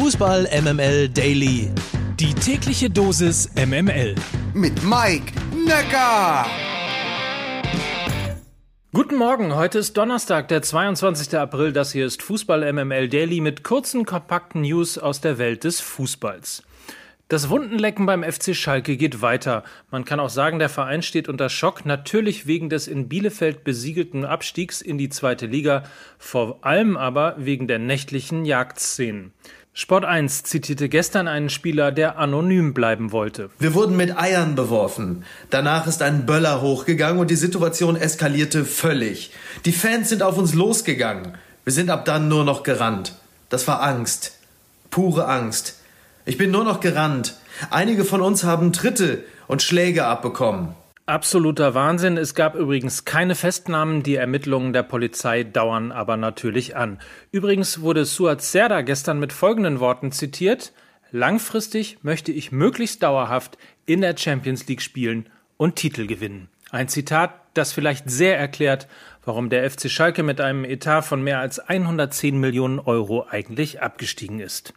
Fußball MML Daily. Die tägliche Dosis MML. Mit Mike Necker. Guten Morgen, heute ist Donnerstag, der 22. April. Das hier ist Fußball MML Daily mit kurzen, kompakten News aus der Welt des Fußballs. Das Wundenlecken beim FC Schalke geht weiter. Man kann auch sagen, der Verein steht unter Schock, natürlich wegen des in Bielefeld besiegelten Abstiegs in die zweite Liga, vor allem aber wegen der nächtlichen Jagdszenen. Sport 1 zitierte gestern einen Spieler, der anonym bleiben wollte. Wir wurden mit Eiern beworfen. Danach ist ein Böller hochgegangen und die Situation eskalierte völlig. Die Fans sind auf uns losgegangen. Wir sind ab dann nur noch gerannt. Das war Angst. Pure Angst. Ich bin nur noch gerannt. Einige von uns haben Tritte und Schläge abbekommen. Absoluter Wahnsinn. Es gab übrigens keine Festnahmen. Die Ermittlungen der Polizei dauern aber natürlich an. Übrigens wurde Suat Serda gestern mit folgenden Worten zitiert. Langfristig möchte ich möglichst dauerhaft in der Champions League spielen und Titel gewinnen. Ein Zitat, das vielleicht sehr erklärt, warum der FC Schalke mit einem Etat von mehr als 110 Millionen Euro eigentlich abgestiegen ist.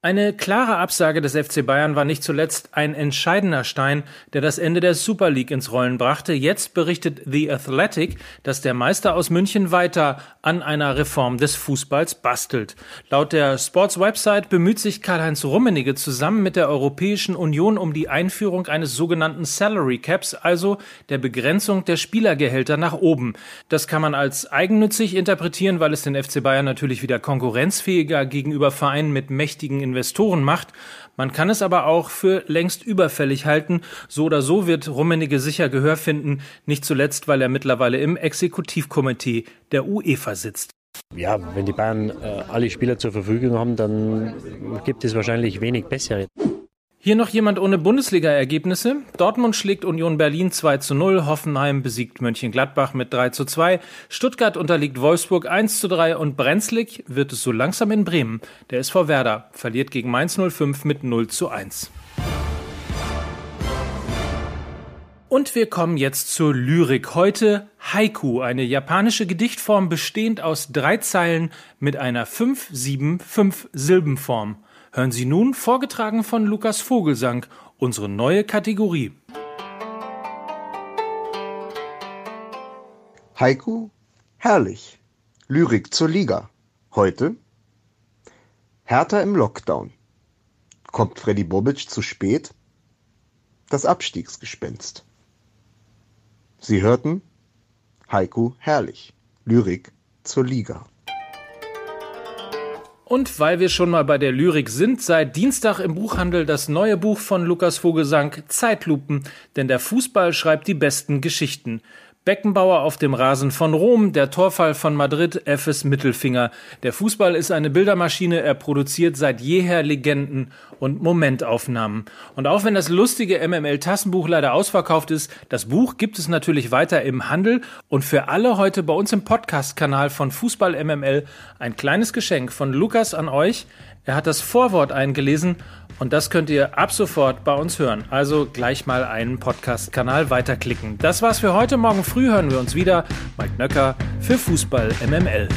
Eine klare Absage des FC Bayern war nicht zuletzt ein entscheidender Stein, der das Ende der Super League ins Rollen brachte. Jetzt berichtet The Athletic, dass der Meister aus München weiter an einer Reform des Fußballs bastelt. Laut der Sports-Website bemüht sich Karl-Heinz Rummenigge zusammen mit der Europäischen Union um die Einführung eines sogenannten Salary Caps, also der Begrenzung der Spielergehälter nach oben. Das kann man als eigennützig interpretieren, weil es den FC Bayern natürlich wieder konkurrenzfähiger gegenüber Vereinen mit mächtigen Investoren macht. Man kann es aber auch für längst überfällig halten. So oder so wird Rummenigge sicher Gehör finden, nicht zuletzt, weil er mittlerweile im Exekutivkomitee der UEFA sitzt. Ja, wenn die Bayern äh, alle Spieler zur Verfügung haben, dann gibt es wahrscheinlich wenig bessere. Hier noch jemand ohne Bundesliga-Ergebnisse. Dortmund schlägt Union Berlin 2 zu 0, Hoffenheim besiegt Mönchengladbach mit 3 zu 2, Stuttgart unterliegt Wolfsburg 1 zu 3 und Brenzlig wird es so langsam in Bremen. Der SV Werder verliert gegen Mainz 05 mit 0 zu 1. Und wir kommen jetzt zur Lyrik. Heute Haiku, eine japanische Gedichtform bestehend aus drei Zeilen mit einer 5-7-5 Silbenform. Hören Sie nun, vorgetragen von Lukas Vogelsang, unsere neue Kategorie. Haiku, herrlich. Lyrik zur Liga. Heute Hertha im Lockdown. Kommt Freddy Bobic zu spät? Das Abstiegsgespenst. Sie hörten Haiku herrlich. Lyrik zur Liga. Und weil wir schon mal bei der Lyrik sind, seit Dienstag im Buchhandel das neue Buch von Lukas Vogelsang Zeitlupen, denn der Fußball schreibt die besten Geschichten. Beckenbauer auf dem Rasen von Rom, der Torfall von Madrid, Effes Mittelfinger. Der Fußball ist eine Bildermaschine, er produziert seit jeher Legenden und Momentaufnahmen. Und auch wenn das lustige MML-Tassenbuch leider ausverkauft ist, das Buch gibt es natürlich weiter im Handel und für alle heute bei uns im Podcast-Kanal von Fußball MML ein kleines Geschenk von Lukas an euch. Er hat das Vorwort eingelesen und das könnt ihr ab sofort bei uns hören. Also gleich mal einen Podcast-Kanal weiterklicken. Das war's für heute. Morgen früh hören wir uns wieder. Mike Nöcker für Fußball MML.